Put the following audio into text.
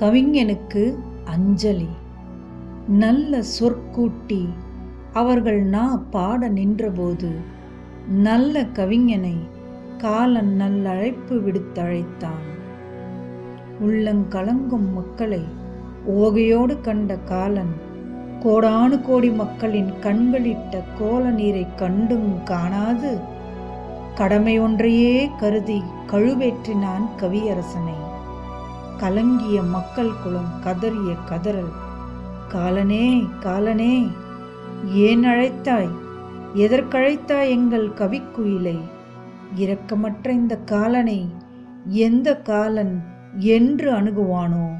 கவிஞனுக்கு அஞ்சலி. நல்ல சொற்கூட்டி அவர்கள் நா பாட நின்றபோது நல்ல கவிஞனை காலன் நல்லழைப்பு விடுத்தழைத்தான். உள்ளங்கலங்கும் மக்களை ஓகையோடு கண்ட காலன் கோடானு கோடி மக்களின் கண்களிட்ட கோல நீரை கண்டும் காணாது. கடமை ஒன்றையே கருதி கழுவேற்றினான் கவியரசனை. கலங்கிய மக்கள் குலம் கதறிய கதறல். காலனே காலனே ஏன் அழைத்தாய்? எதற்கழைத்தாய் எங்கள் கவிக்குயிலை? இரக்கமற்ற இந்த காலனை எந்த காலன் என்று அணுகுவானோ?